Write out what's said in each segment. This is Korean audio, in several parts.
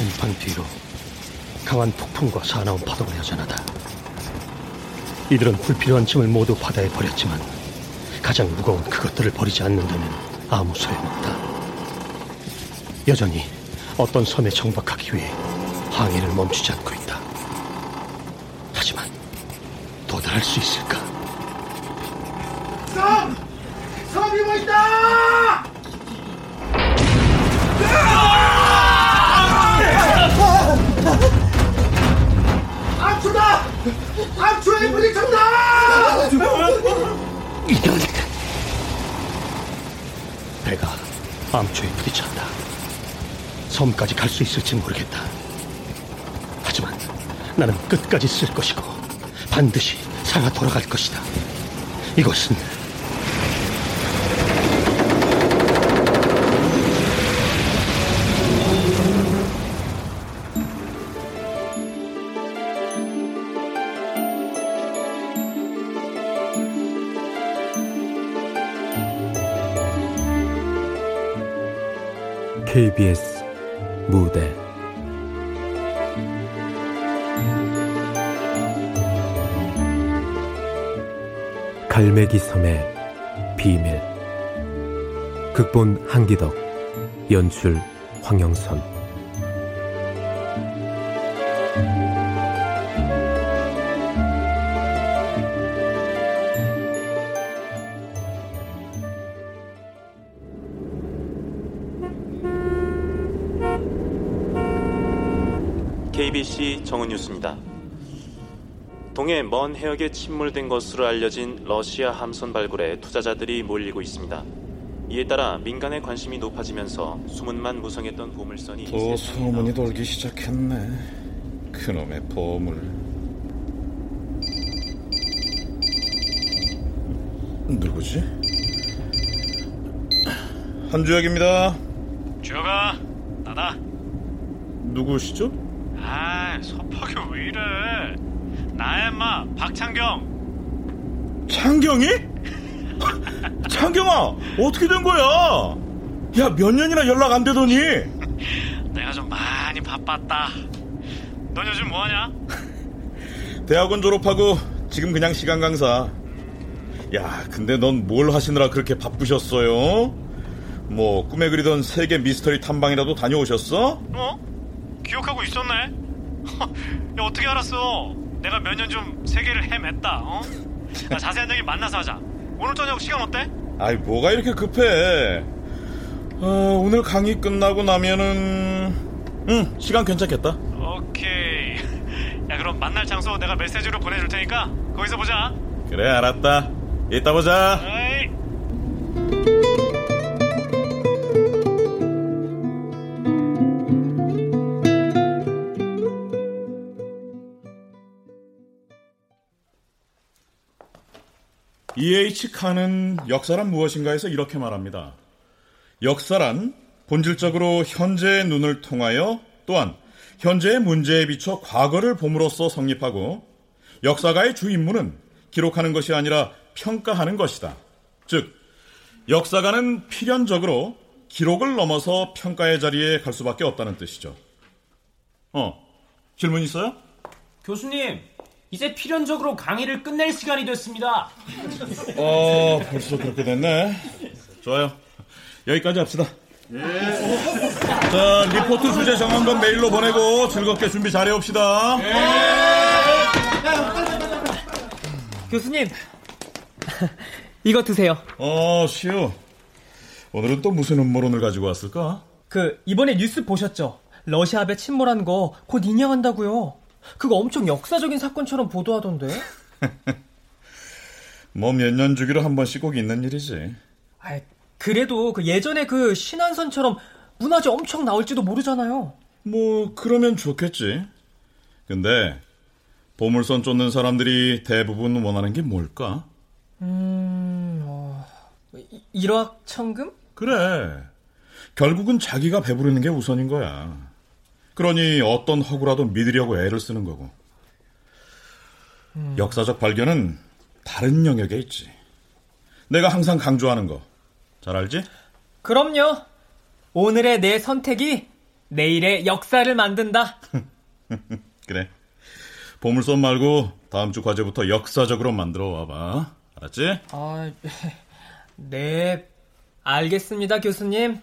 선판 뒤로 강한 폭풍과 사나운 파도가 여전하다. 이들은 불필요한 짐을 모두 바다에 버렸지만 가장 무거운 그것들을 버리지 않는다면 아무 소용없다. 여전히 어떤 섬에 정박하기 위해 항해를 멈추지 않고 있다. 하지만 도달할 수 있을까? 암초에 부딪혔다! 이런 배가 암초에 부딪혔다. 섬까지 갈 수 있을지 모르겠다. 하지만 나는 끝까지 쓸 것이고 반드시 살아 돌아갈 것이다. 이것은 KBS 무대. 갈매기 섬의 비밀. 극본 한기덕 연출 황영선 정은 뉴스입니다. 동해 먼 해역에 침몰된 것으로 알려진 러시아 함선 발굴에 투자자들이 몰리고 있습니다. 이에 따라 민간의 관심이 높아지면서 수문만 무성했던 보물선이 또 소문이 돌기 시작했네. 그놈의 보물. 누구지? 한주혁입니다. 주혁아 나다 누구시죠? 아 섭하게 왜 이래 나야 인마 박창경 창경이? 창경아, 어떻게 된 거야? 야, 몇 년이나 연락 안 되더니. 내가 좀 많이 바빴다 넌 요즘 뭐하냐? 대학원 졸업하고 지금 그냥 시간 강사. 야, 근데 넌 뭘 하시느라 그렇게 바쁘셨어요? 뭐 꿈에 그리던 세계 미스터리 탐방이라도 다녀오셨어? 어? 기억하고 있었네 야 어떻게 알았어 내가 몇 년 좀 세계를 헤맸다 어? 야, 자세한 얘기 만나서 하자 오늘 저녁 시간 어때? 아이, 뭐가 이렇게 급해? 어, 오늘 강의 끝나고 나면은 응, 시간 괜찮겠다. 오케이 야 그럼 만날 장소 내가 메시지로 보내줄 테니까 거기서 보자 그래, 알았다. 이따 보자. E.H. 칸은 역사란 무엇인가에서 이렇게 말합니다. 역사란 본질적으로 현재의 눈을 통하여 또한 현재의 문제에 비춰 과거를 봄으로써 성립하고 역사가의 주 임무는 기록하는 것이 아니라 평가하는 것이다. 즉, 역사가는 필연적으로 기록을 넘어서 평가의 자리에 갈 수밖에 없다는 뜻이죠. 어, 질문 있어요? 교수님, 이제 필연적으로 강의를 끝낼 시간이 됐습니다. 어, 벌써 그렇게 됐네. 좋아요. 여기까지 합시다. 자, 리포트 주제 정한 건 메일로 보내고 즐겁게 준비 잘해 옵시다. 교수님, 이거 드세요. 어, 시우. 오늘은 또 무슨 음모론을 가지고 왔을까? 그 이번에 뉴스 보셨죠? 러시아 배 침몰한 거 곧 인양한다고요. 그거 엄청 역사적인 사건처럼 보도하던데. 뭐 몇 년 주기로 한 번씩 꼭 있는 일이지. 아, 그래도 그 예전에 그 신한선처럼 문화재 엄청 나올지도 모르잖아요. 뭐 그러면 좋겠지. 근데 보물선 쫓는 사람들이 대부분 원하는 게 뭘까? 음, 어, 이- 일확천금? 그래. 결국은 자기가 배부르는 게 우선인 거야. 그러니 어떤 허구라도 믿으려고 애를 쓰는 거고. 역사적 발견은 다른 영역에 있지. 내가 항상 강조하는 거. 잘 알지? 그럼요. 오늘의 내 선택이 내일의 역사를 만든다. 그래. 보물선 말고 다음 주 과제부터 역사적으로 만들어 와봐. 알았지? 아, 네, 알겠습니다, 교수님.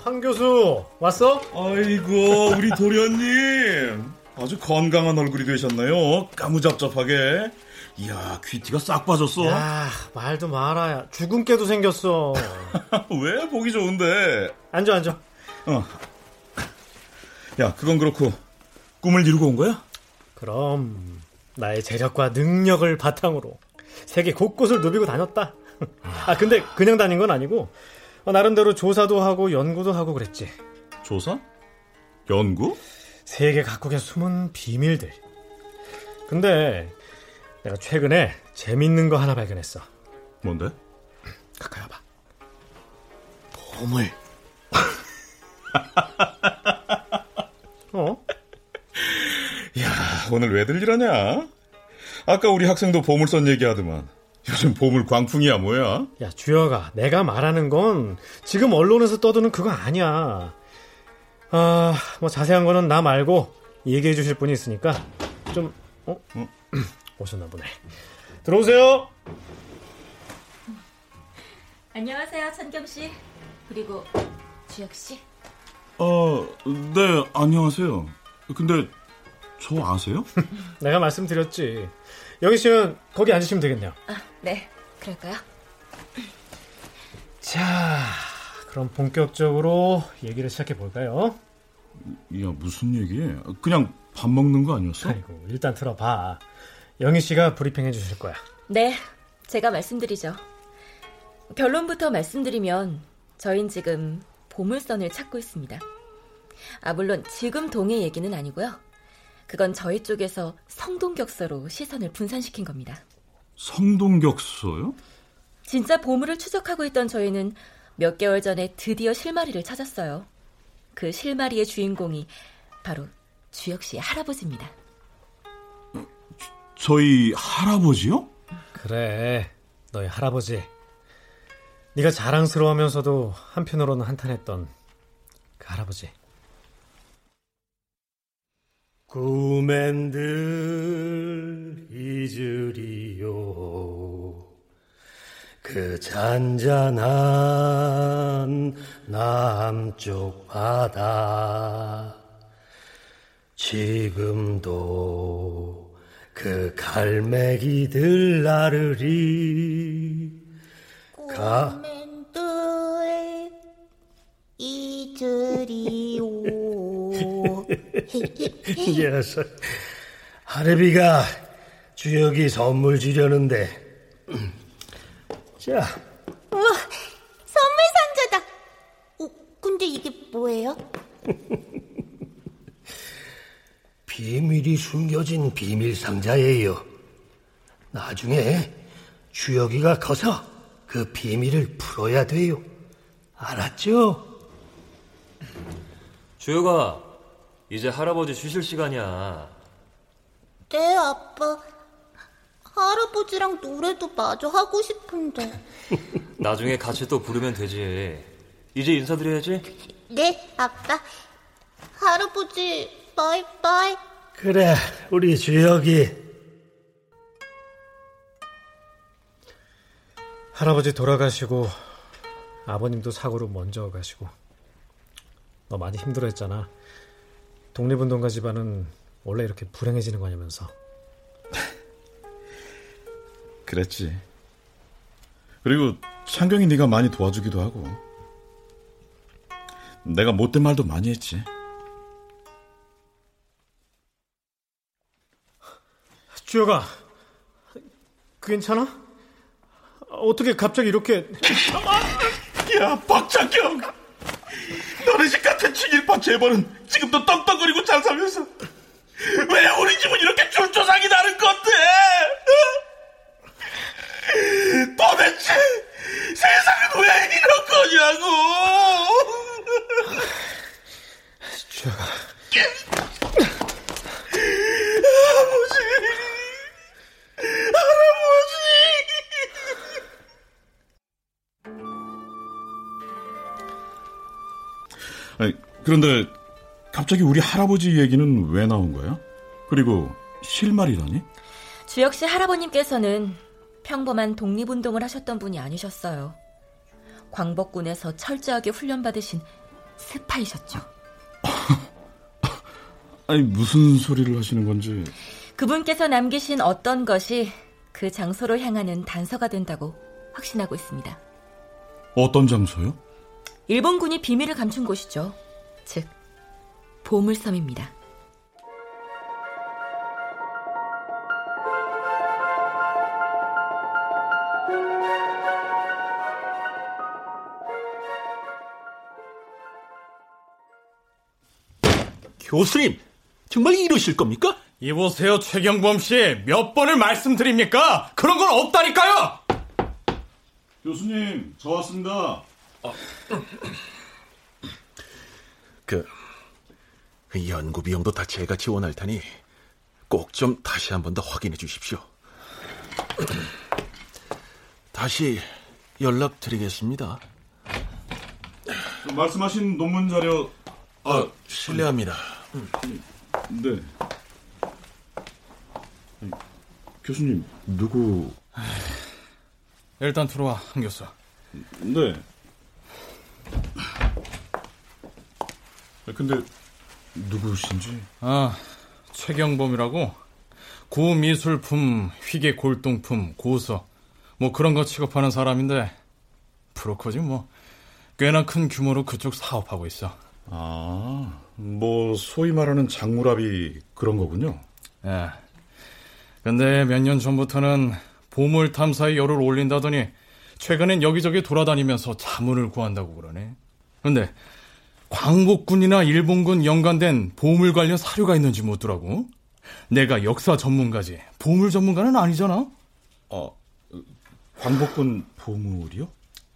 오, 한 교수 왔어? 아이고, 우리 도련님. 아주 건강한 얼굴이 되셨나요? 까무잡잡하게. 이야, 귀티가 싹 빠졌어. 야, 말도 말아야. 죽은 깨도 생겼어. 왜 보기 좋은데? 앉아, 앉아. 어. 야, 그건 그렇고 꿈을 이루고 온 거야? 그럼 나의 재력과 능력을 바탕으로 세계 곳곳을 누비고 다녔다. 아, 근데 그냥 다닌 건 아니고 어, 나름대로 조사도 하고 연구도 하고 그랬지. 조사? 연구? 세계 각국의 숨은 비밀들. 근데 내가 최근에 재밌는 거 하나 발견했어. 뭔데? 가까이 와봐. 보물. 어? 야, 오늘 왜들 이러냐? 아까 우리 학생도 보물선 얘기하더만. 요즘 보물 광풍이야 뭐야? 야, 주혁아, 내가 말하는 건 지금 언론에서 떠드는 그거 아니야. 아, 뭐 자세한 거는 나 말고 얘기해 주실 분이 있으니까 좀 어? 오셨나 보네. 들어오세요. 안녕하세요, 천경 씨. 그리고 주혁 씨. 어, 네, 안녕하세요. 근데 저 아세요? 내가 말씀드렸지. 영희 씨는 거기 앉으시면 되겠네요. 아, 네. 그럴까요? 자, 그럼 본격적으로 얘기를 시작해 볼까요? 야, 무슨 얘기? 그냥 밥 먹는 거 아니었어? 아이고, 일단 들어봐. 영희 씨가 브리핑 해 주실 거야. 네. 제가 말씀드리죠. 결론부터 말씀드리면 저흰 지금 보물선을 찾고 있습니다. 아, 물론 지금 동해 얘기는 아니고요. 그건 저희 쪽에서 성동격서로 시선을 분산시킨 겁니다. 성동격서요? 진짜 보물을 추적하고 있던 저희는 몇 개월 전에 드디어 실마리를 찾았어요. 그 실마리의 주인공이 바로 주혁 씨의 할아버지입니다. 저희 할아버지요? 그래, 너희 할아버지. 네가 자랑스러워하면서도 한편으로는 한탄했던 그 할아버지. 꿈엔들 잊으리요. 그 잔잔한 남쪽 바다. 지금도 그 갈매기들 나르리 가 꿈엔들 잊으리오. 이 녀석 하레비가 주혁이 선물 주려는데 자 우와 선물 상자다 어, 근데 이게 뭐예요? 비밀이 숨겨진 비밀 상자예요. 나중에 주혁이가 커서 그 비밀을 풀어야 돼요. 알았죠? 주혁아, 이제 할아버지 쉬실 시간이야. 네 아빠 할아버지랑 노래도 마저 하고 싶은데 나중에 같이 또 부르면 되지. 이제 인사드려야지. 네 아빠 할아버지 바이바이 그래, 우리 주혁이 할아버지 돌아가시고 아버님도 사고로 먼저 가시고 너 많이 힘들어했잖아. 독립운동가 집안은 원래 이렇게 불행해지는 거냐면서. 그랬지. 그리고 창경이 네가 많이 도와주기도 하고. 내가 못된 말도 많이 했지. 주혁아, 괜찮아? 어떻게 갑자기 이렇게 야, 박창경! 너네 집 같은 친일파 재벌은 지금도 떡떡거리고 잘 살면서 왜 우리 집은 이렇게 줄조상이 나는 건데? 어? 도대체 세상은 왜 이런 거냐고! 그런데 갑자기 우리 할아버지 얘기는 왜 나온 거야? 그리고 실말이라니? 주혁 씨 할아버님께서는 평범한 독립운동을 하셨던 분이 아니셨어요. 광복군에서 철저하게 훈련받으신 스파이셨죠. 아니 무슨 소리를 하시는 건지 그분께서 남기신 어떤 것이 그 장소로 향하는 단서가 된다고 확신하고 있습니다. 어떤 장소요? 일본군이 비밀을 감춘 곳이죠. 즉, 보물섬입니다. 교수님, 정말 이러실 겁니까? 이보세요, 최경범 씨. 몇 번을 말씀드립니까? 그런 건 없다니까요! 교수님, 저 왔습니다. 그, 그 연구 비용도 다 제가 지원할 테니 꼭 좀 다시 한 번 더 확인해 주십시오. 다시 연락드리겠습니다. 말씀하신 논문 자료 아, 실례합니다. 네. 교수님, 누구? 일단 들어와, 한 교수. 네. 근데 누구신지? 아, 최경범이라고 구미술품, 휘게 골동품, 고서 뭐 그런 거 취급하는 사람인데 브로커지 뭐 꽤나 큰 규모로 그쪽 사업하고 있어. 아, 뭐 소위 말하는 장물합이 그런 거군요. 예. 근데 몇 년 전부터는 보물 탐사에 열을 올린다더니 최근엔 여기저기 돌아다니면서 자문을 구한다고 그러네. 근데 광복군이나 일본군 연관된 보물 관련 사료가 있는지 묻더라고. 내가 역사 전문가지 보물 전문가는 아니잖아. 어, 광복군 보물이요?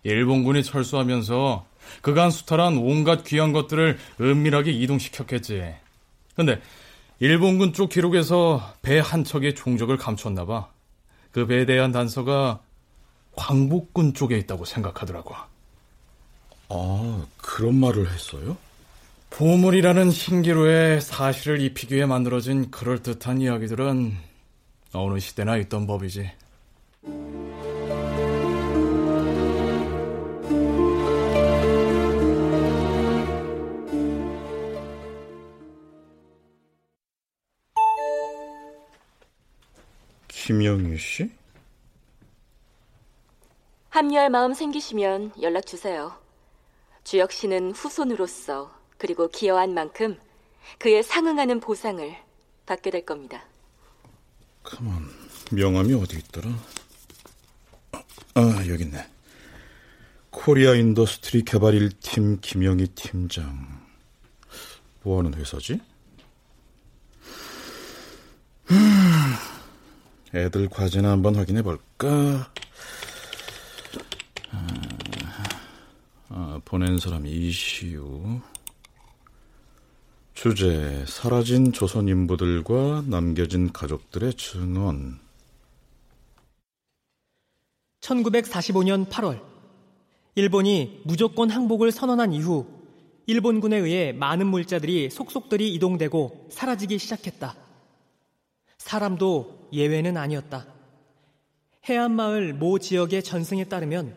일본군이 철수하면서 그간 수탈한 온갖 귀한 것들을 은밀하게 이동시켰겠지. 근데 일본군 쪽 기록에서 배 한 척의 종적을 감췄나 봐. 그 배에 대한 단서가 광복군 쪽에 있다고 생각하더라고. 아, 그런 말을 했어요? 보물이라는 신기루에 사실을 입히기 위해 만들어진 그럴듯한 이야기들은 어느 시대나 있던 법이지. 김영희 씨? 합류할 마음 생기시면 연락 주세요. 주혁 씨는 후손으로서 그리고 기여한 만큼 그에 상응하는 보상을 받게 될 겁니다. 가만, 명함이 어디 있더라? 아, 여기 있네. Korea Industry 개발 1팀 김영희 팀장. 뭐 하는 회사지? 음, 애들 과제나 한번 확인해 볼까? 아, 보낸 사람 이시우. 주제, 사라진 조선 인부들과 남겨진 가족들의 증언. 1945년 8월, 일본이 무조건 항복을 선언한 이후 일본군에 의해 많은 물자들이 속속들이 이동되고 사라지기 시작했다. 사람도 예외는 아니었다. 해안마을 모 지역의 전승에 따르면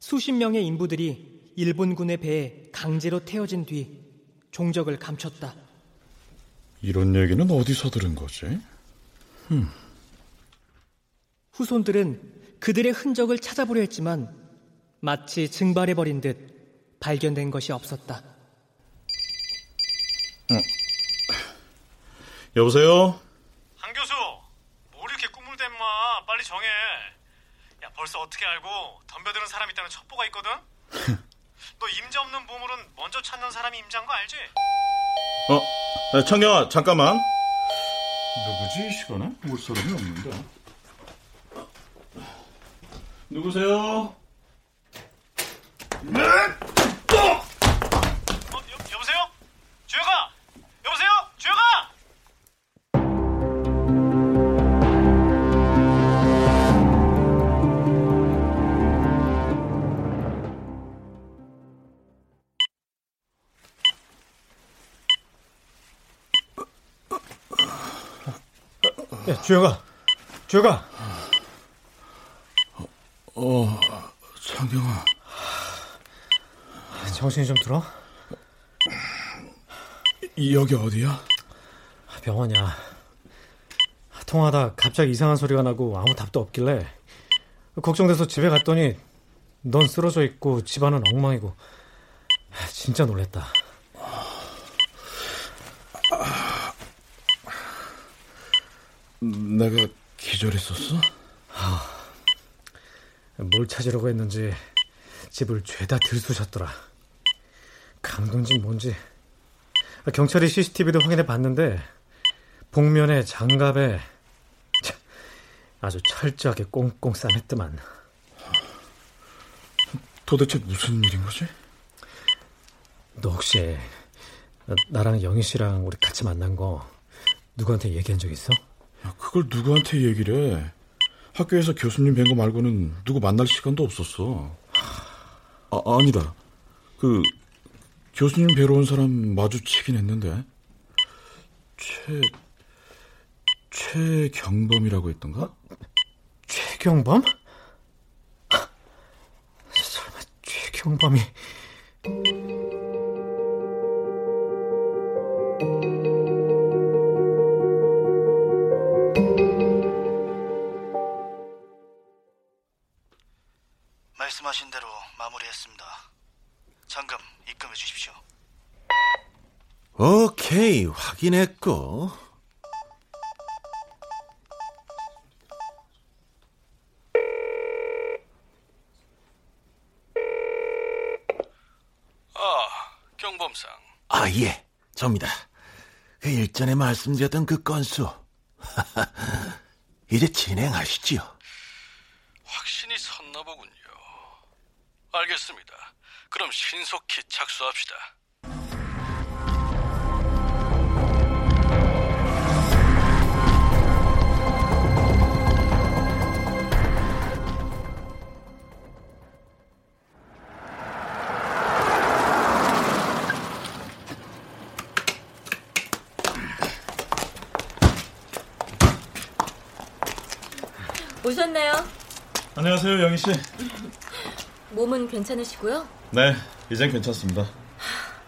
수십 명의 인부들이 일본군의 배에 강제로 태워진 뒤 종적을 감췄다. 이런 얘기는 어디서 들은 거지? 흠. 후손들은 그들의 흔적을 찾아보려 했지만 마치 증발해버린 듯 발견된 것이 없었다. 어. 여보세요? 한 교수, 뭘 이렇게 꿈을 댄마 빨리 정해. 야 벌써 어떻게 알고 덤벼드는 사람 있다는 첩보가 있거든. 너 임자 없는 보물은 먼저 찾는 사람이 임자인 거 알지? 어, 청경아, 잠깐만. 누구지, 이 시간에? 올 사람이 없는데. 누구세요? 야, 주혁아. 주혁아. 어, 창경아. 정신이 좀 들어? 여기 어디야? 병원이야. 통화하다 갑자기 이상한 소리가 나고 아무 답도 없길래 걱정돼서 집에 갔더니 넌 쓰러져 있고 집안은 엉망이고 진짜 놀랬다. 내가 기절했었어? 뭘 찾으려고 했는지 집을 죄다 들쑤셨더라. 강도인지 뭔지. 경찰이 CCTV도 확인해 봤는데 복면에 장갑에 참, 아주 철저하게 꽁꽁 싸맸더만. 도대체 무슨 일인 거지? 너 혹시 나랑 영희 씨랑 우리 같이 만난 거 누구한테 얘기한 적 있어? 야, 그걸 누구한테 얘기를 해? 학교에서 교수님 뵌 거 말고는 누구 만날 시간도 없었어. 아, 아니다. 그 교수님 뵈러 온 사람 마주치긴 했는데 최 최경범이라고 했던가? 최경범? 설마 최경범이 말씀하신 대로 마무리했습니다. 잔금 입금해 주십시오. 오케이, 확인했고. 아, 경범상. 아, 예, 접니다. 그 일전에 말씀드렸던 그 건수. 이제 진행하시지요. 확신이 섰나 보군요. 알겠습니다. 그럼 신속히 착수합시다. 오셨네요. 안녕하세요, 영희 씨. 몸은 괜찮으시고요? 네, 이젠 괜찮습니다.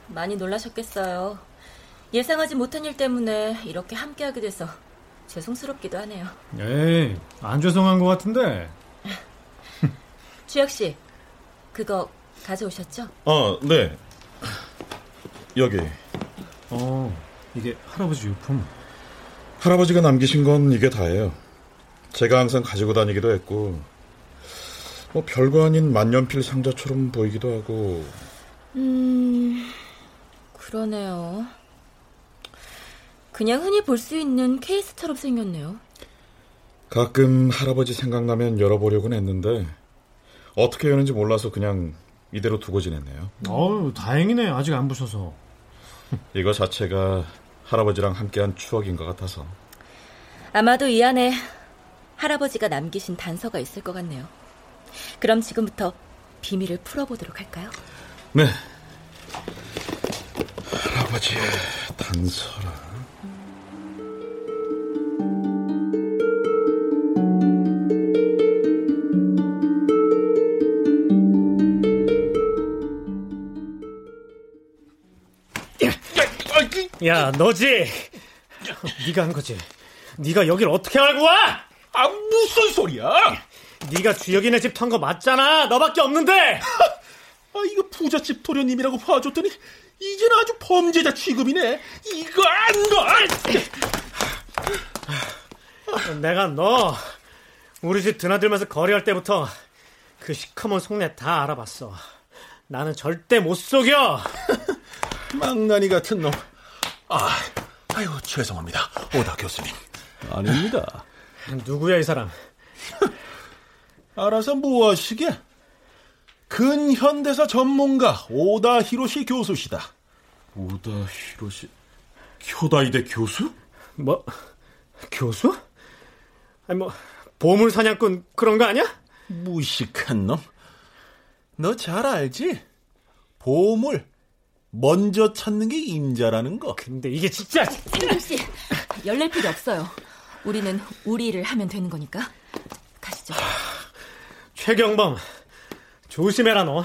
많이 놀라셨겠어요. 예상하지 못한 일 때문에 이렇게 함께하게 돼서 죄송스럽기도 하네요. 에이, 안 죄송한 것 같은데. 주혁 씨, 그거 가져오셨죠? 아, 네. 여기. 어, 이게 할아버지 유품. 할아버지가 남기신 건 이게 다예요. 제가 항상 가지고 다니기도 했고, 뭐 별거 아닌 만년필 상자처럼 보이기도 하고. 음, 그러네요. 그냥 흔히 볼 수 있는 케이스처럼 생겼네요. 가끔 할아버지 생각나면 열어보려고는 했는데 어떻게 여는지 몰라서 그냥 이대로 두고 지냈네요. 어우, 다행이네. 아직 안 부셔서. 이거 자체가 할아버지랑 함께한 추억인 것 같아서. 아마도 이 안에 할아버지가 남기신 단서가 있을 것 같네요. 그럼 지금부터 비밀을 풀어보도록 할까요? 네. 할아버지의 단서라. 야, 너지? 네가 한 거지? 네가 여길 어떻게 알고 와? 아, 무슨 소리야? 네가 주혁이네 집턴거 맞잖아. 너밖에 없는데. 아, 이거 부잣집 도련님이라고 봐줬더니 이제는 아주 범죄자 취급이네. 이거 안 거. 내가 너 우리 집 드나들면서 거래할 때부터 그 시커먼 속내 다 알아봤어. 나는 절대 못 속여. 망나니 같은 놈. 아, 아유 죄송합니다, 오다 교수님. 아닙니다. 누구야 이 사람? 알아서 무엇이게? 근현대사 전문가 오다 히로시 교수시다. 오다 히로시 효다이대 교수? 뭐 교수? 아니 뭐 보물 사냥꾼 그런 거 아니야? 무식한 놈. 너 잘 알지? 보물 먼저 찾는 게 임자라는 거. 근데 이게 진짜 세경 씨, 열낼 필요 없어요. 우리는 우리 일을 하면 되는 거니까. 가시죠. 최경범, 조심해라 너.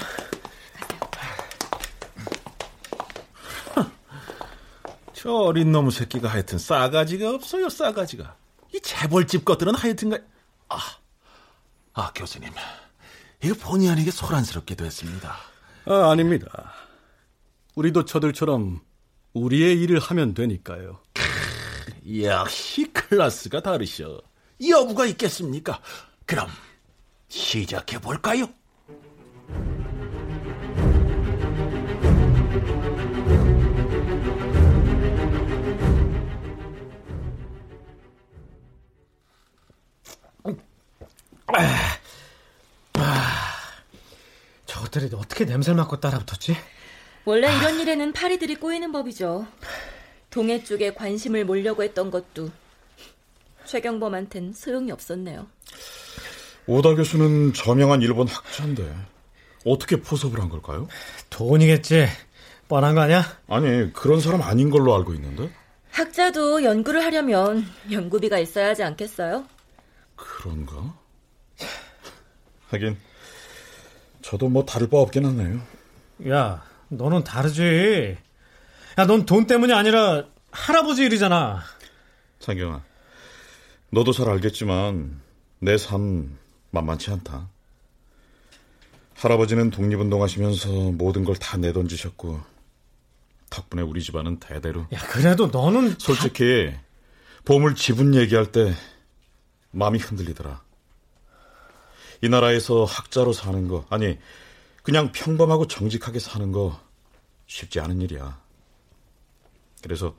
저 어린 놈 새끼가 하여튼 싸가지가 없어요, 싸가지가. 이 재벌집 것들은 하여튼가, 아, 아, 교수님. 이거 본의 아니게 소란스럽게 됐습니다. 아, 아닙니다. 우리도 저들처럼 우리의 일을 하면 되니까요. 역시 클래스가 다르셔. 여부가 있겠습니까? 그럼 시작해 볼까요? 저것들이 어떻게 냄새를 맡고 따라붙었지? 원래 이런 일에는 파리들이 꼬이는 법이죠. 동해 쪽에 관심을 몰려고 했던 것도 최경범한텐 소용이 없었네요. 오다 교수는 저명한 일본 학자인데 어떻게 포섭을 한 걸까요? 돈이겠지. 뻔한 거 아니야? 아니 그런 사람 아닌 걸로 알고 있는데 학자도 연구를 하려면 연구비가 있어야 하지 않겠어요? 그런가? 하긴 저도 뭐 다를 바 없긴 하네요. 야, 너는 다르지. 야, 넌 돈 때문이 아니라 할아버지 일이잖아. 장경아, 너도 잘 알겠지만 내 삶 만만치 않다. 할아버지는 독립운동하시면서 모든 걸 다 내던지셨고 덕분에 우리 집안은 대대로. 야, 그래도 너는 솔직히 다... 보물 지분 얘기할 때 마음이 흔들리더라. 이 나라에서 학자로 사는 거, 아니, 그냥 평범하고 정직하게 사는 거 쉽지 않은 일이야. 그래서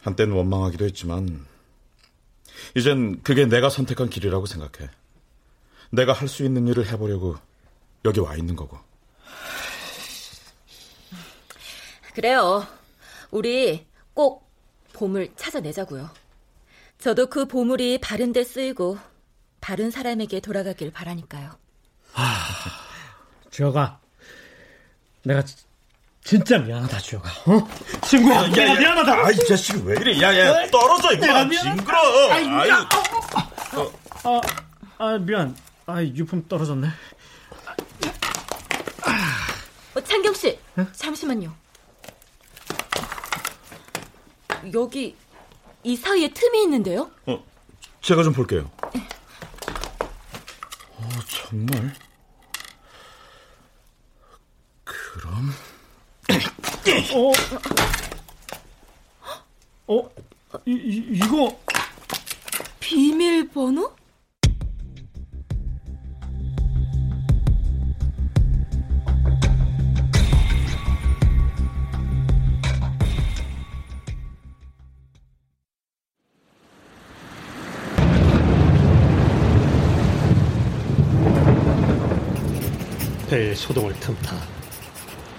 한때는 원망하기도 했지만, 이젠 그게 내가 선택한 길이라고 생각해. 내가 할 수 있는 일을 해보려고 여기 와 있는 거고. 그래요. 우리 꼭 보물 찾아내자고요. 저도 그 보물이 바른 데 쓰이고 바른 사람에게 돌아가길 바라니까요. 아, 주혁아, 내가 진짜 미안하다, 주혁아. 어? 친구야, 야, 내가 야, 미안하다. 아 이 자식 왜 이래? 야 야 떨어져 내가 임마. 미안하다. 징그러. 아이. 야, 어, 아, 아, 미안. 아, 유품 떨어졌네. 어, 창경 씨, 잠시만요. 여기 이 사이에 틈이 있는데요? 어, 제가 좀 볼게요. 어, 정말? 그럼 어, 어, 이, 이, 이거 비밀번호? 소동을 틈타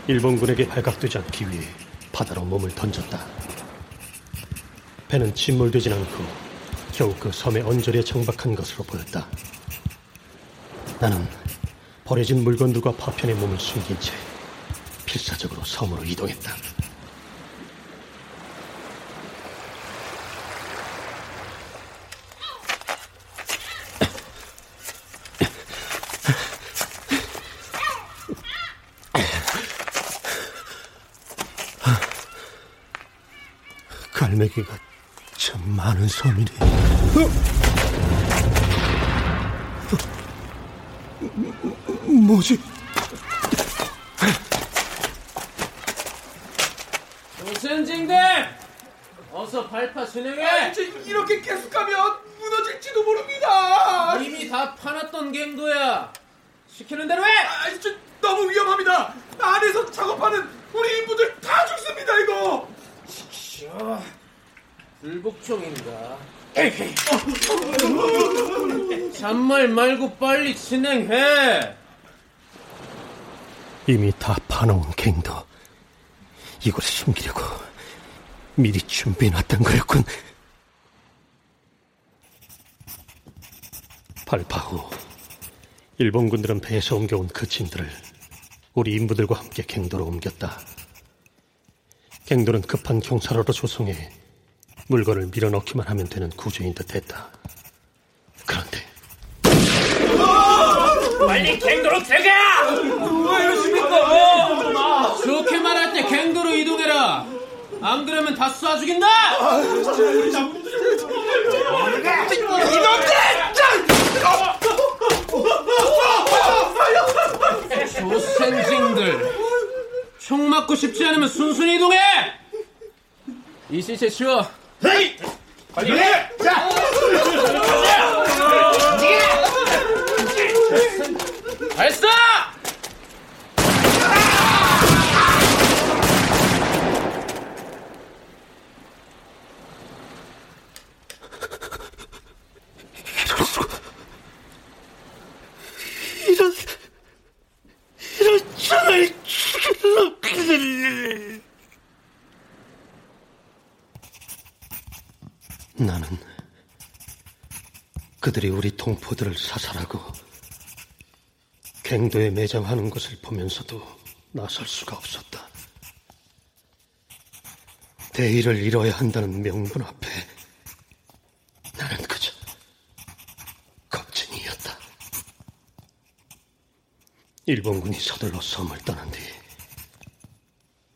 일본군에게 발각되지 않기 위해 바다로 몸을 던졌다. 배는 침몰되진 않고 겨우 그 섬의 언저리에 정박한 것으로 보였다. 나는 버려진 물건들과 파편에 몸을 숨긴 채 필사적으로 섬으로 이동했다. 갈매기가 참 많은 섬이네. 어? 뭐지? 조선징대! 어서 발파 진행해! 아, 이제 이렇게 계속하면 무너질지도 모릅니다. 이미 다 파놨던 갱도야. 시키는 대로 해! 아, 저, 너무 위험합니다. 안에서 작업하는 우리 인부들 다 죽습니다, 이거. 시켜. 불복종인가? 잔말 말고 빨리 진행해! 이미 다 파놓은 갱도 이걸 숨기려고 미리 준비해놨던 거였군. 발파 후 일본군들은 배에서 옮겨온 그 짐들을 우리 인부들과 함께 갱도로 옮겼다. 갱도는 급한 경사로로 조성해 물건을 밀어넣기만 하면 되는 구조인 듯 했다. 그런데 빨리 갱도로 들어가! 왜 이러십니까? 좋게 말할 때 갱도로 이동해라. 안 그러면 다 쏴 죽인다! 조센징들. 총 맞고 싶지 않으면 순순히 이동해! 이 시체 치워. 헤이! 빨리 해! 자! 발사! 이런 이런 죽일러 그들 나는 그들이 우리 동포들을 사살하고 갱도에 매장하는 것을 보면서도 나설 수가 없었다. 대의를 이뤄야 한다는 명분 앞에 나는 그저 겁쟁이였다. 일본군이 서둘러 섬을 떠난 뒤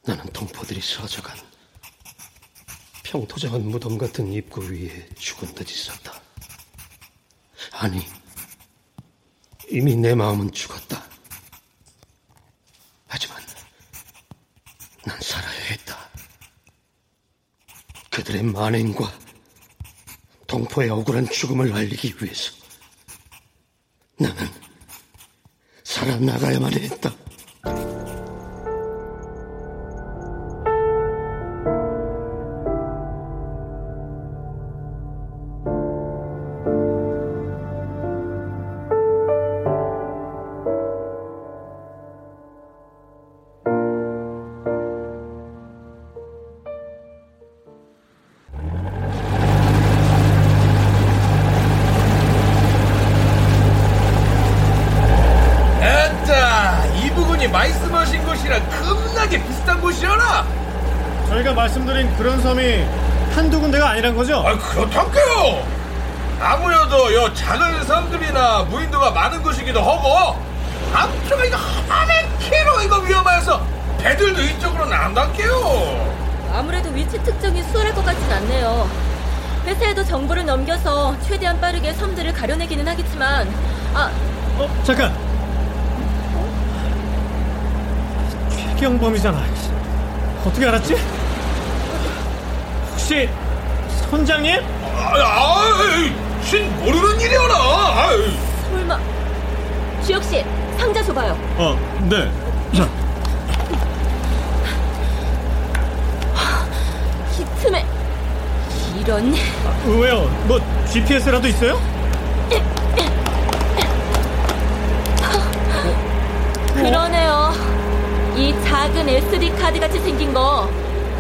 나는 동포들이 쓰러져간 평토장한 무덤 같은 입구 위에 죽은 듯 있었다. 아니, 이미 내 마음은 죽었다. 하지만 난 살아야 했다. 그들의 만행과 동포의 억울한 죽음을 알리기 위해서 나는 살아나가야만 했다. 말씀드린 그런 섬이 한두 군데가 아니란 거죠? 아 그렇다고요 아무래도 요 작은 섬들이나 무인도가 많은 곳이기도 하고 아무튼 이거 하는 키로 이거 위험해서 배들도 이쪽으로는 안 갈게요 아무래도 위치 특정이 수월할 것 같진 않네요. 회사에도 정보를 넘겨서 최대한 빠르게 섬들을 가려내기는 하겠지만, 아, 어, 잠깐. 최경범이잖아. 어떻게 알았지? 혹시 선장님? 아, 아, 신 모르는 일이야나 아이. 설마. 주혁 씨, 상자 줘봐요. 어, 네. 자, 이 틈에 이런 왜요? 뭐 GPS라도 있어요? 그러네요. 이 작은 SD 카드 같이 생긴 거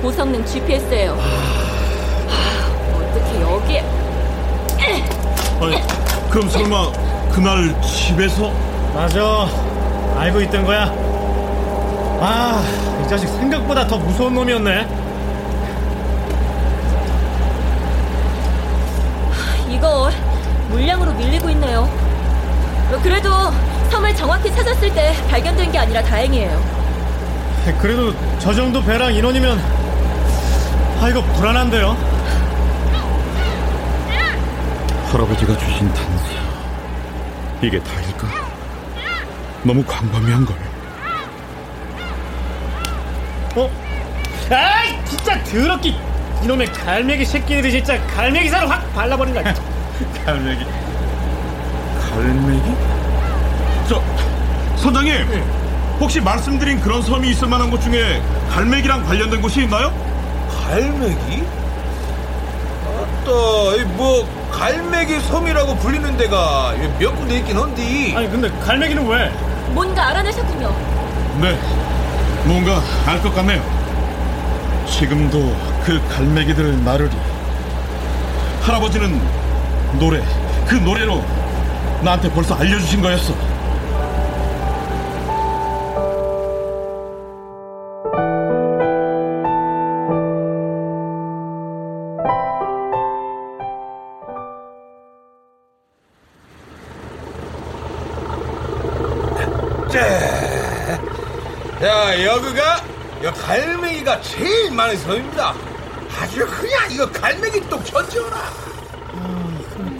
고성능 GPS예요. 여기에? 아니, 그럼 설마 그날 집에서? 맞아. 알고 있던 거야. 아, 이 자식 생각보다 더 무서운 놈이었네. 이거 물량으로 밀리고 있네요. 그래도 섬을 정확히 찾았을 때 발견된 게 아니라 다행이에요. 그래도 저 정도 배랑 인원이면 아 이거 불안한데요. 할아버지가 주신 단서 이게 다일까? 너무 광범위한 걸. 어? 아이 진짜 더럽게 이놈의 갈매기 새끼들이 진짜 갈매기 살을 확 발라버린다. 갈매기. 갈매기? 저 선장님 혹시 말씀드린 그런 섬이 있을 만한 곳 중에 갈매기랑 관련된 곳이 있나요? 갈매기? 아따, 뭐 갈매기 섬이라고 불리는 데가 몇 군데 있긴 한디. 아니 근데 갈매기는 왜? 뭔가 알아내셨군요. 네, 뭔가 알 것 같네요. 지금도 그 갈매기들을 나르리. 할아버지는 노래, 그 노래로 나한테 벌써 알려주신 거였어. 많은 섬입니다. 아주 그냥 이거 갈매기 똥 천지어라.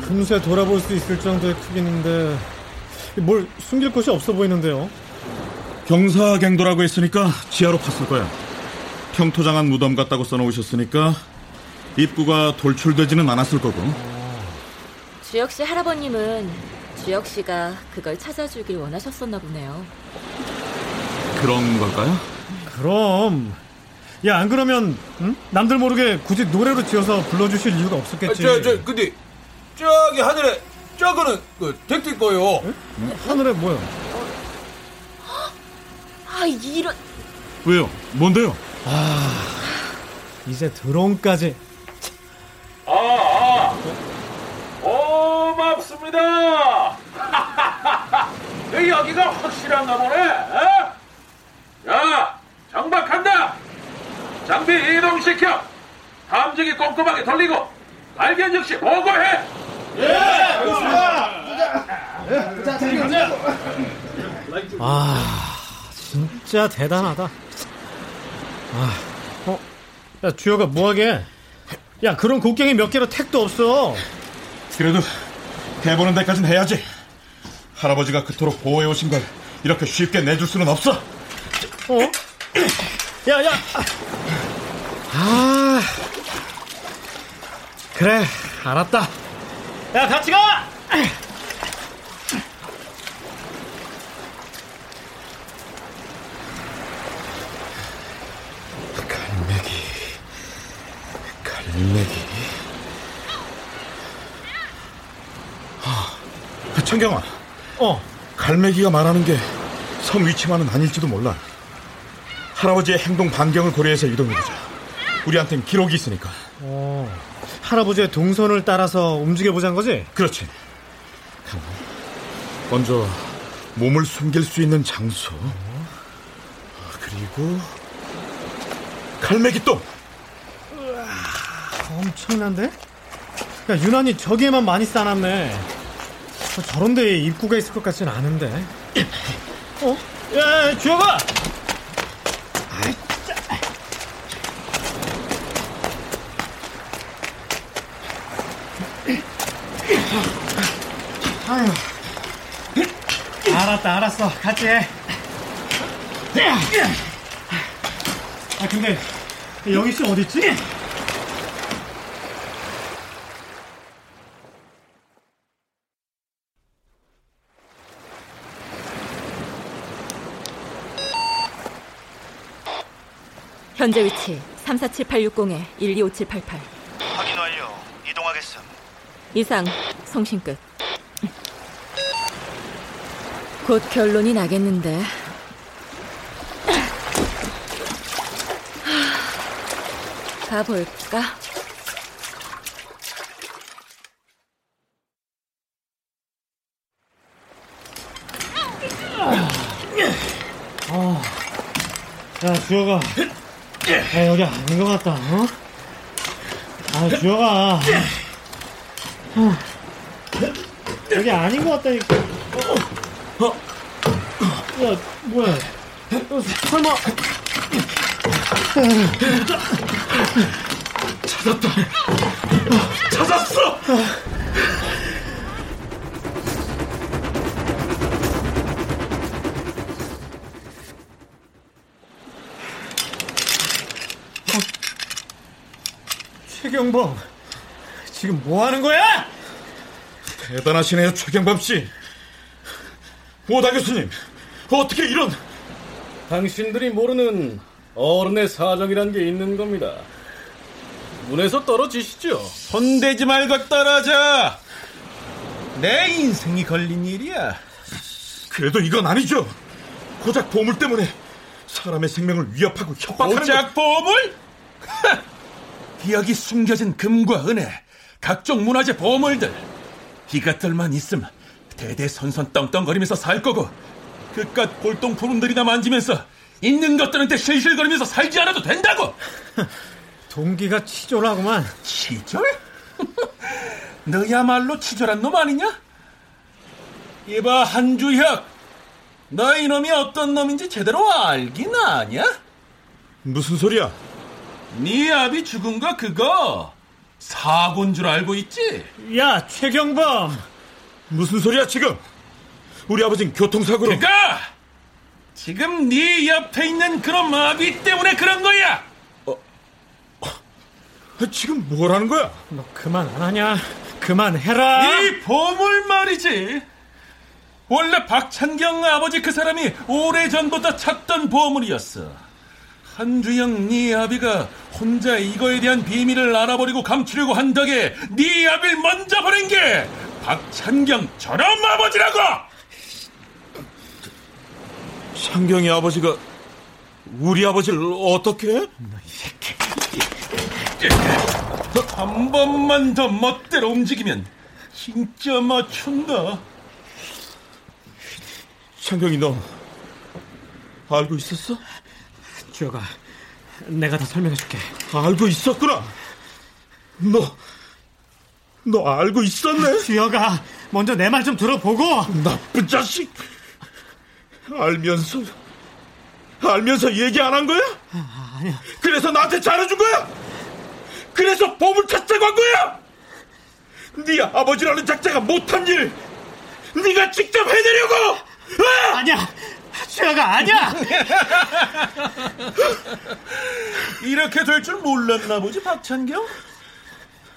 금세 돌아볼 수 있을 정도의 크기인데 뭘 숨길 곳이 없어 보이는데요. 경사갱도라고 했으니까 지하로 팠을 거야. 평토장한 무덤 같다고 써놓으셨으니까 입구가 돌출되지는 않았을 거고. 주혁 씨 할아버님은 주혁 씨가 그걸 찾아주길 원하셨었나 보네요. 그런 걸까요? 그럼 야 안 그러면 응? 남들 모르게 굳이 노래로 지어서 불러주실 이유가 아, 없었겠지. 저, 저, 근데 저기 하늘에 저거는 그 댁들 거요. 하늘에 뭐요? 아 이런 왜요? 뭔데요? 아 이제 드론까지. 아, 아. 고맙습니다. 여기가 확실한가 보네. 어? 자, 정박한다. 장비 이동시켜. 함정이 꼼꼼하게 돌리고 발견 즉시 보고해. 예, 아 진짜 대단하다. 아, 어, 야 주혁아 뭐하게? 야 그런 곡괭이 몇 개로 택도 없어. 그래도 해보는 데까진 해야지. 할아버지가 그토록 보호해 오신 걸 이렇게 쉽게 내줄 수는 없어. 어? 야, 야. 아. 그래, 알았다. 야, 같이 가! 갈매기, 갈매기. 아, 천경아. 어. 갈매기가 말하는 게 섬 위치만은 아닐지도 몰라. 할아버지의 행동 반경을 고려해서 이동해보자. 우리한텐 기록이 있으니까. 어, 할아버지의 동선을 따라서 움직여보자는 거지? 그렇지. 먼저 몸을 숨길 수 있는 장소. 그리고 갈매기 똥. 엄청난데? 야, 유난히 저기에만 많이 쌓아놨네. 어, 저런 데에 입구가 있을 것 같진 않은데. 어? 야, 야 주혁아! 아유. 알았다, 알았어. 같이 해. 아, 근데, 영희 씨 어딨지? 현재 위치 347860-125788 확인 완료. 이동하겠음. 이상 송신 끝. 곧 결론이 나겠는데. 가볼까? 어. 야, 주혁아. 야, 여기 아닌 것 같다, 어? 아, 주혁아. 어. 여기 아닌 것 같다니까. 어? 어? 야, 뭐야. 어, 설마. 찾았다. 찾았어! 최경범. 지금 뭐 하는 거야? 대단하시네요, 최경범 씨. 오다 교수님, 어떻게 이런... 당신들이 모르는 어른의 사정이란 게 있는 겁니다. 문에서 떨어지시죠. 손대지 말고 떨어져. 내 인생이 걸린 일이야. 그래도 이건 아니죠. 고작 보물 때문에 사람의 생명을 위협하고 협박하는 고작 보물? 여기 숨겨진 금과 은혜, 각종 문화재 보물들. 이것들만 있으면 대대선선 떵떵거리면서 살 거고 그깟 골동 푸른들이나 만지면서 있는 것들한테 실실거리면서 살지 않아도 된다고. 동기가 치졸하구만. 치졸? 너야말로 치졸한 놈 아니냐? 이봐 한주혁 너 이놈이 어떤 놈인지 제대로 알긴 아냐? 무슨 소리야? 네 아비 죽은 거 그거 사고인 줄 알고 있지? 야, 최경범! 무슨 소리야, 지금? 우리 아버진 교통사고로. 그니까! 지금 네 옆에 있는 그런 아비 때문에 그런 거야! 지금 뭐라는 거야? 너 그만 안 하냐? 그만해라! 이 보물 말이지! 원래 박찬경 아버지 그 사람이 오래 전부터 찾던 보물이었어. 한주영 네 아비가 혼자 이거에 대한 비밀을 알아버리고 감추려고 한 덕에 네 아비를 먼저 버린 게 박찬경 저런 아버지라고! 창경이 아버지가 우리 아버지를 어떻게? 한 번만 더 멋대로 움직이면 진짜 맞춘다. 창경이 너 알고 있었어? 주혁아, 내가 다 설명해줄게. 알고 있었구나. 너, 너 알고 있었네? 주혁아, 먼저 내 말 좀 들어보고. 나쁜 자식. 알면서, 알면서 얘기 안 한 거야? 아, 아니야. 그래서 나한테 잘해준 거야? 그래서 보물 찾자고 한 거야? 네 아버지라는 작자가 못한 일, 네가 직접 해내려고! 어? 아니야! 주혁아, 아니야! 이렇게 될 줄 몰랐나 보지, 박찬경?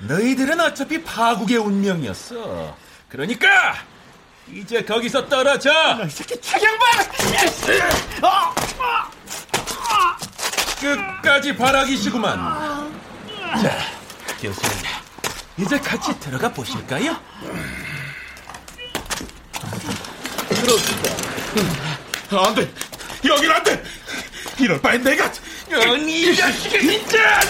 너희들은 어차피 파국의 운명이었어. 그러니까 이제 거기서 떨어져. 이 새끼 최경범! 끝까지 바라기시구만. 자, 교수님, 이제 같이 들어가 보실까요? 아, 안 돼! 여긴 안 돼! 이럴 바엔 내가! 아니, 이 자식이 진짜!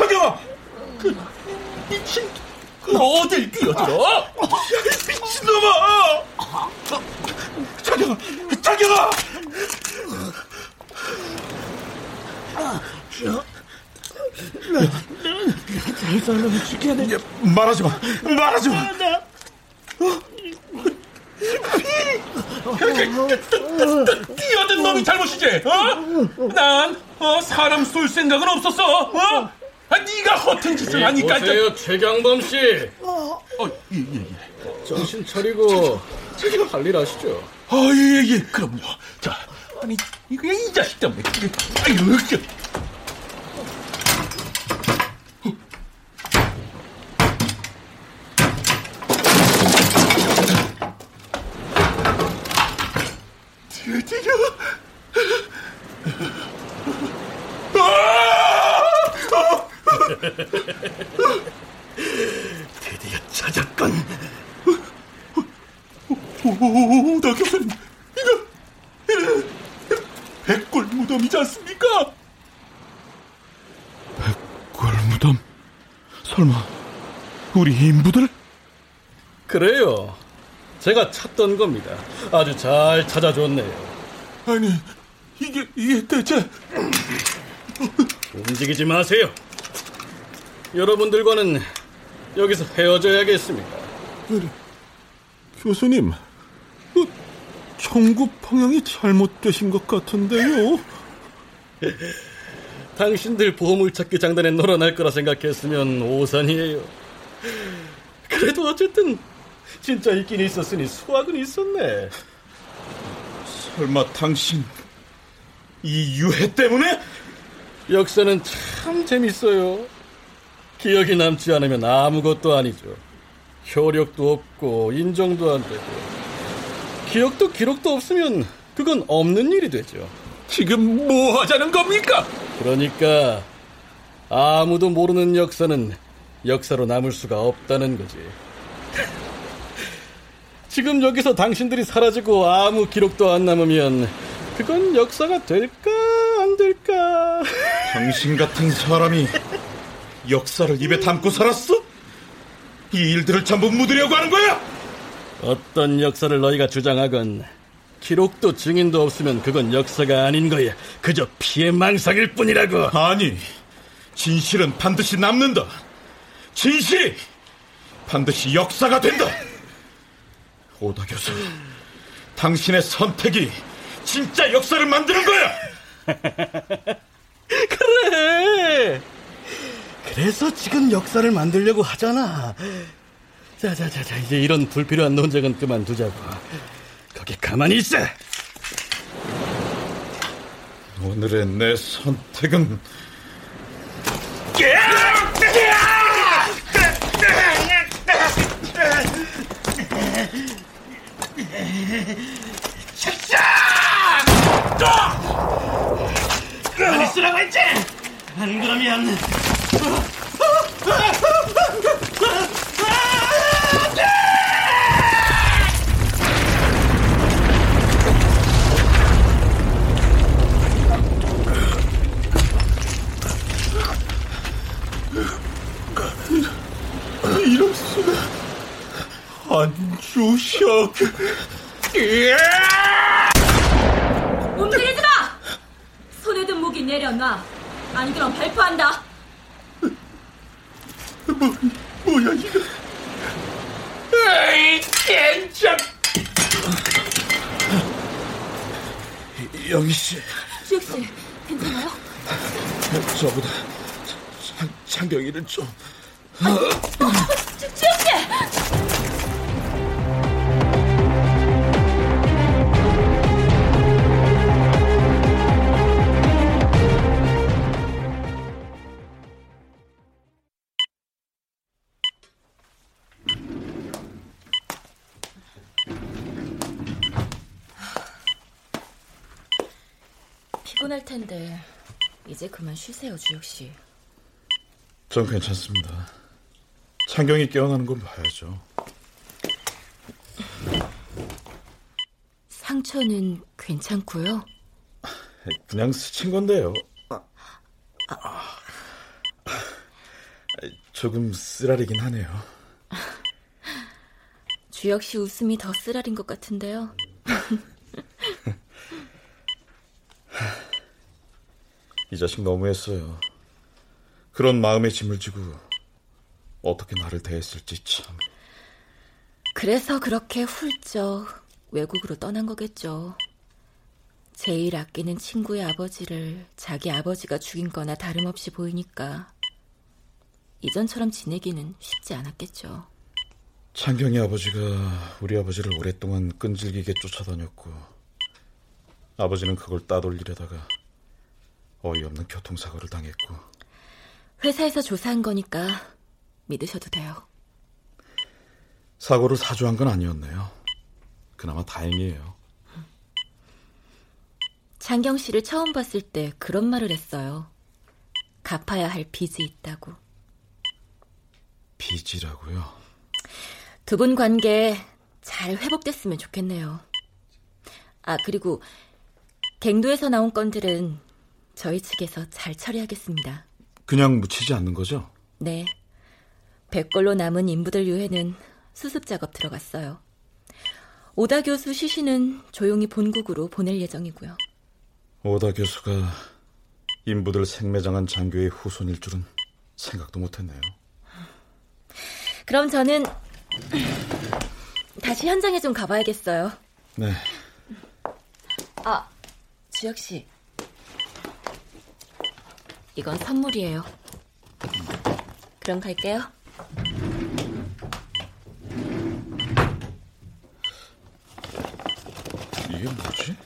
저경아! 그 미친, 어딜 뛰어들어? 미친놈아! 저경아! 저경아! 잘 설명해줄게. 내 말하지 마! 말하지 마! 뛰어든 놈이 잘못이지, 어? 난, 어, 사람 쏠 생각은 없었어, 어? 아, 네가 허튼 짓을 하니까. 보세요, 최경범 씨. 어, 예, 예, 예. 정신 차리고 할일 아시죠? 아, 예, 예, 그럼요. 자, 아니, 이거 이 자식 때문에. 아유, 저. 드디어! 드디어 찾았건. 오, 나 교수님, 이거, 이거, 백골 무덤이지 않습니까? 백골 무덤? 설마, 우리 인부들? 그래요. 제가 찾던 겁니다. 아주 잘 찾아줬네요. 아니, 이게, 이게 대체. 움직이지 마세요. 여러분들과는 여기서 헤어져야겠습니다. 교수님, 그 청구 방향이 잘못되신 것 같은데요? 당신들 보물찾기 장단에 놀아날 거라 생각했으면 오산이에요. 그래도 어쨌든 진짜 있긴 있었으니 수학은 있었네. 설마 당신 이 유해 때문에? 역사는 참 재밌어요. 기억이 남지 않으면 아무것도 아니죠. 효력도 없고 인정도 안 되고 기억도 기록도 없으면 그건 없는 일이 되죠. 지금 뭐 하자는 겁니까? 그러니까 아무도 모르는 역사는 역사로 남을 수가 없다는 거지. 지금 여기서 당신들이 사라지고 아무 기록도 안 남으면 그건 역사가 될까 안 될까? 당신 같은 사람이 역사를 입에 담고 살았어? 이 일들을 전부 묻으려고 하는 거야? 어떤 역사를 너희가 주장하건 기록도 증인도 없으면 그건 역사가 아닌 거야. 그저 피해 망상일 뿐이라고. 아니, 진실은 반드시 남는다. 진실이 반드시 역사가 된다. 오다 교수, 당신의 선택이 진짜 역사를 만드는 거야! 그래! 그래서 지금 역사를 만들려고 하잖아. 자, 자, 자, 자, 이제 이런 불필요한 논쟁은 그만두자고. 거기 가만히 있어! 오늘의 내 선택은 가만히 있으라고 했지! 안 그러면... 이럴 수가 안 주셔. 움직이지 마! 손에 든 무기 내려놔. 아니 그럼 발포한다. 뭐, 뭐야 이거? 에이, 젠장! 영희 씨, 주혁 씨, 괜찮아요? 저보다 장, 장경이는 좀. 주, 주 텐데 이제 그만 쉬세요, 주혁 씨. 전 괜찮습니다. 창경이 깨어나는 걸 봐야죠. 상처는 괜찮고요. 그냥 스친 건데요. 조금 쓰라리긴 하네요. 주혁 씨 웃음이 더 쓰라린 것 같은데요. 이 자식 너무했어요. 그런 마음의 짐을 지고 어떻게 나를 대했을지 참. 그래서 그렇게 훌쩍 외국으로 떠난 거겠죠. 제일 아끼는 친구의 아버지를 자기 아버지가 죽인 거나 다름없이 보이니까 이전처럼 지내기는 쉽지 않았겠죠. 창경이 아버지가 우리 아버지를 오랫동안 끈질기게 쫓아다녔고 아버지는 그걸 따돌리려다가 어이없는 교통사고를 당했고 회사에서 조사한 거니까 믿으셔도 돼요. 사고를 사주한 건 아니었네요. 그나마 다행이에요. 장경 씨를 처음 봤을 때 그런 말을 했어요. 갚아야 할 빚이 있다고. 빚이라고요? 두 분 관계 잘 회복됐으면 좋겠네요. 아, 그리고 갱도에서 나온 건들은 저희 측에서 잘 처리하겠습니다. 그냥 묻히지 않는 거죠? 네. 백골로 남은 인부들 유해는 수습 작업 들어갔어요. 오다 교수 시신은 조용히 본국으로 보낼 예정이고요. 오다 교수가 인부들 생매장한 장교의 후손일 줄은 생각도 못했네요. 그럼 저는 다시 현장에 좀 가봐야겠어요. 네. 아, 주혁 씨. 이건 선물이에요. 그럼 갈게요. 이게 뭐지?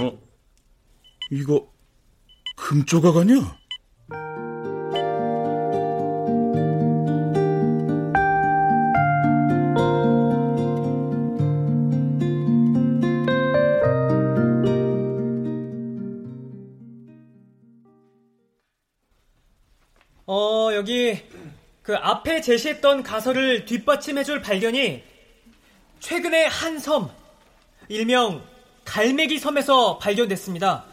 어? 이거 금 조각 아니야? 어, 여기 그 앞에 제시했던 가설을 뒷받침해줄 발견이 최근에 한 섬, 일명 갈매기 섬에서 발견됐습니다.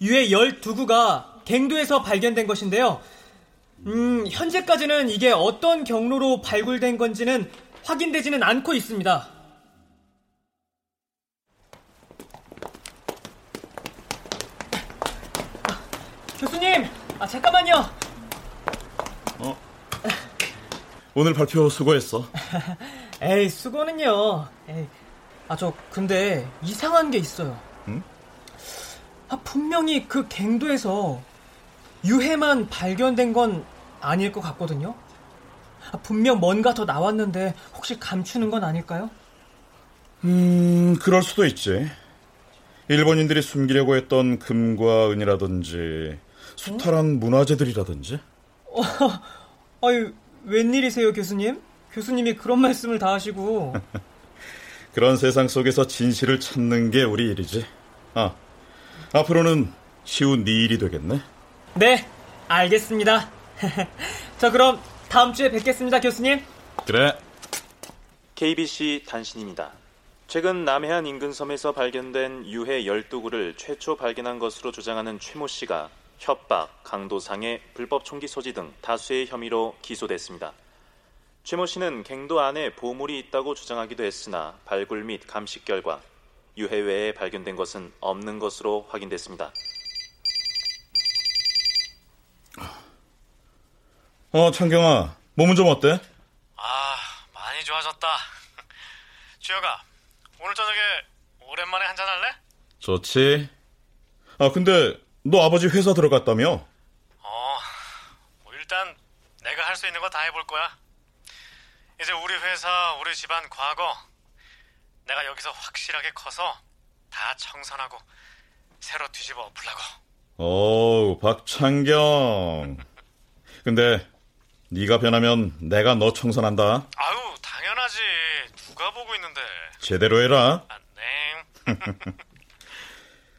유해 12구가 갱도에서 발견된 것인데요. 음, 현재까지는 이게 어떤 경로로 발굴된 건지는 확인되지는 않고 있습니다. 아, 교수님, 아, 잠깐만요. 오늘 발표 수고했어. 에이, 수고는요. 에이. 아, 저, 근데 이상한 게 있어요. 응? 아, 분명히 그 갱도에서 유해만 발견된 건 아닐 것 같거든요. 아, 분명 뭔가 더 나왔는데 혹시 감추는 건 아닐까요? 음, 그럴 수도 있지. 일본인들이 숨기려고 했던 금과 은이라든지 수탈한 문화재들이라든지. 어, 아유, 웬일이세요, 교수님? 교수님이 그런 말씀을 다 하시고. 그런 세상 속에서 진실을 찾는 게 우리 일이지. 아, 앞으로는 쉬운 네 일이 되겠네. 네, 알겠습니다. 자, 그럼 다음 주에 뵙겠습니다, 교수님. 그래. KBC 단신입니다. 최근 남해안 인근 섬에서 발견된 유해 12구를 최초 발견한 것으로 주장하는 최모 씨가 협박, 강도상해, 불법 총기 소지 등 다수의 혐의로 기소됐습니다. 최모 씨는 갱도 안에 보물이 있다고 주장하기도 했으나 발굴 및 감식 결과 유해 외에 발견된 것은 없는 것으로 확인됐습니다. 어, 창경아, 몸은 좀 어때? 아, 많이 좋아졌다. 주혁아, 오늘 저녁에 오랜만에 한잔 할래? 좋지. 아, 근데 너 아버지 회사 들어갔다며? 어, 뭐 일단 내가 할 수 있는 거 다 해볼 거야. 이제 우리 회사, 우리 집안 과거, 내가 여기서 확실하게 커서 다 청산하고 새로 뒤집어 엎으려고. 어우, 박창경. 근데 네가 변하면 내가 너 청산한다. 아유, 당연하지. 누가 보고 있는데. 제대로 해라. 아, 네.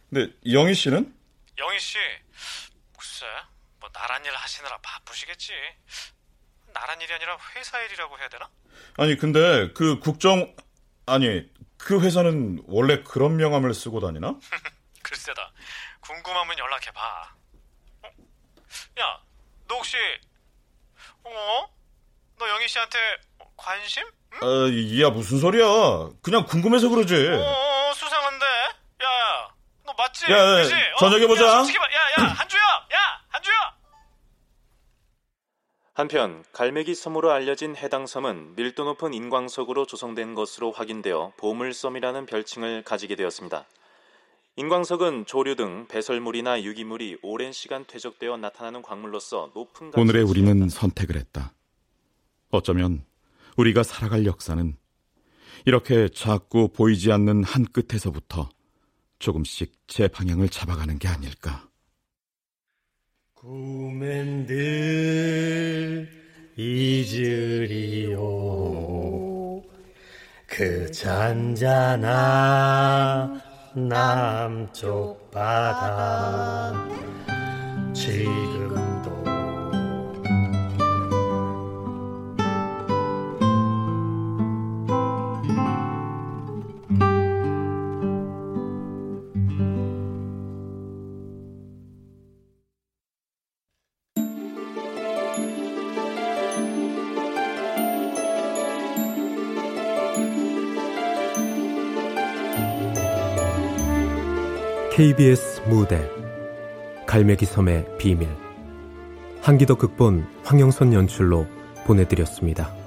근데 영희 씨는? 영희 씨, 글쎄, 뭐 나란 일 하시느라 바쁘시겠지. 나란 일이 아니라 회사 일이라고 해야 되나? 아니, 근데 그 국정 아니, 그 회사는 원래 그런 명함을 쓰고 다니나? 글쎄다. 궁금하면 연락해 봐. 어? 야, 너 혹시, 어? 너 영희 씨한테 관심? 아, 야, 무슨 소리야. 그냥 궁금해서 그러지. 어, 수상한데? 야, 야, 너 맞지? 야, 야, 그지? 저녁에 보자. 야, 솔직히 말, 야, 야, 한주야! 야, 한주야! 한편 갈매기 섬으로 알려진 해당 섬은 밀도 높은 인광석으로 조성된 것으로 확인되어 보물섬이라는 별칭을 가지게 되었습니다. 인광석은 조류 등 배설물이나 유기물이 오랜 시간 퇴적되어 나타나는 광물로서 높은 오늘의 우리는 선택을 했다. 어쩌면 우리가 살아갈 역사는 이렇게 작고 보이지 않는 한 끝에서부터 조금씩 제 방향을 잡아가는 게 아닐까. 늘 잊으리요 그 잔잔한 남쪽 바다 지금 KBS 무대 갈매기 섬의 비밀 한기덕 극본 황영선 연출로 보내드렸습니다.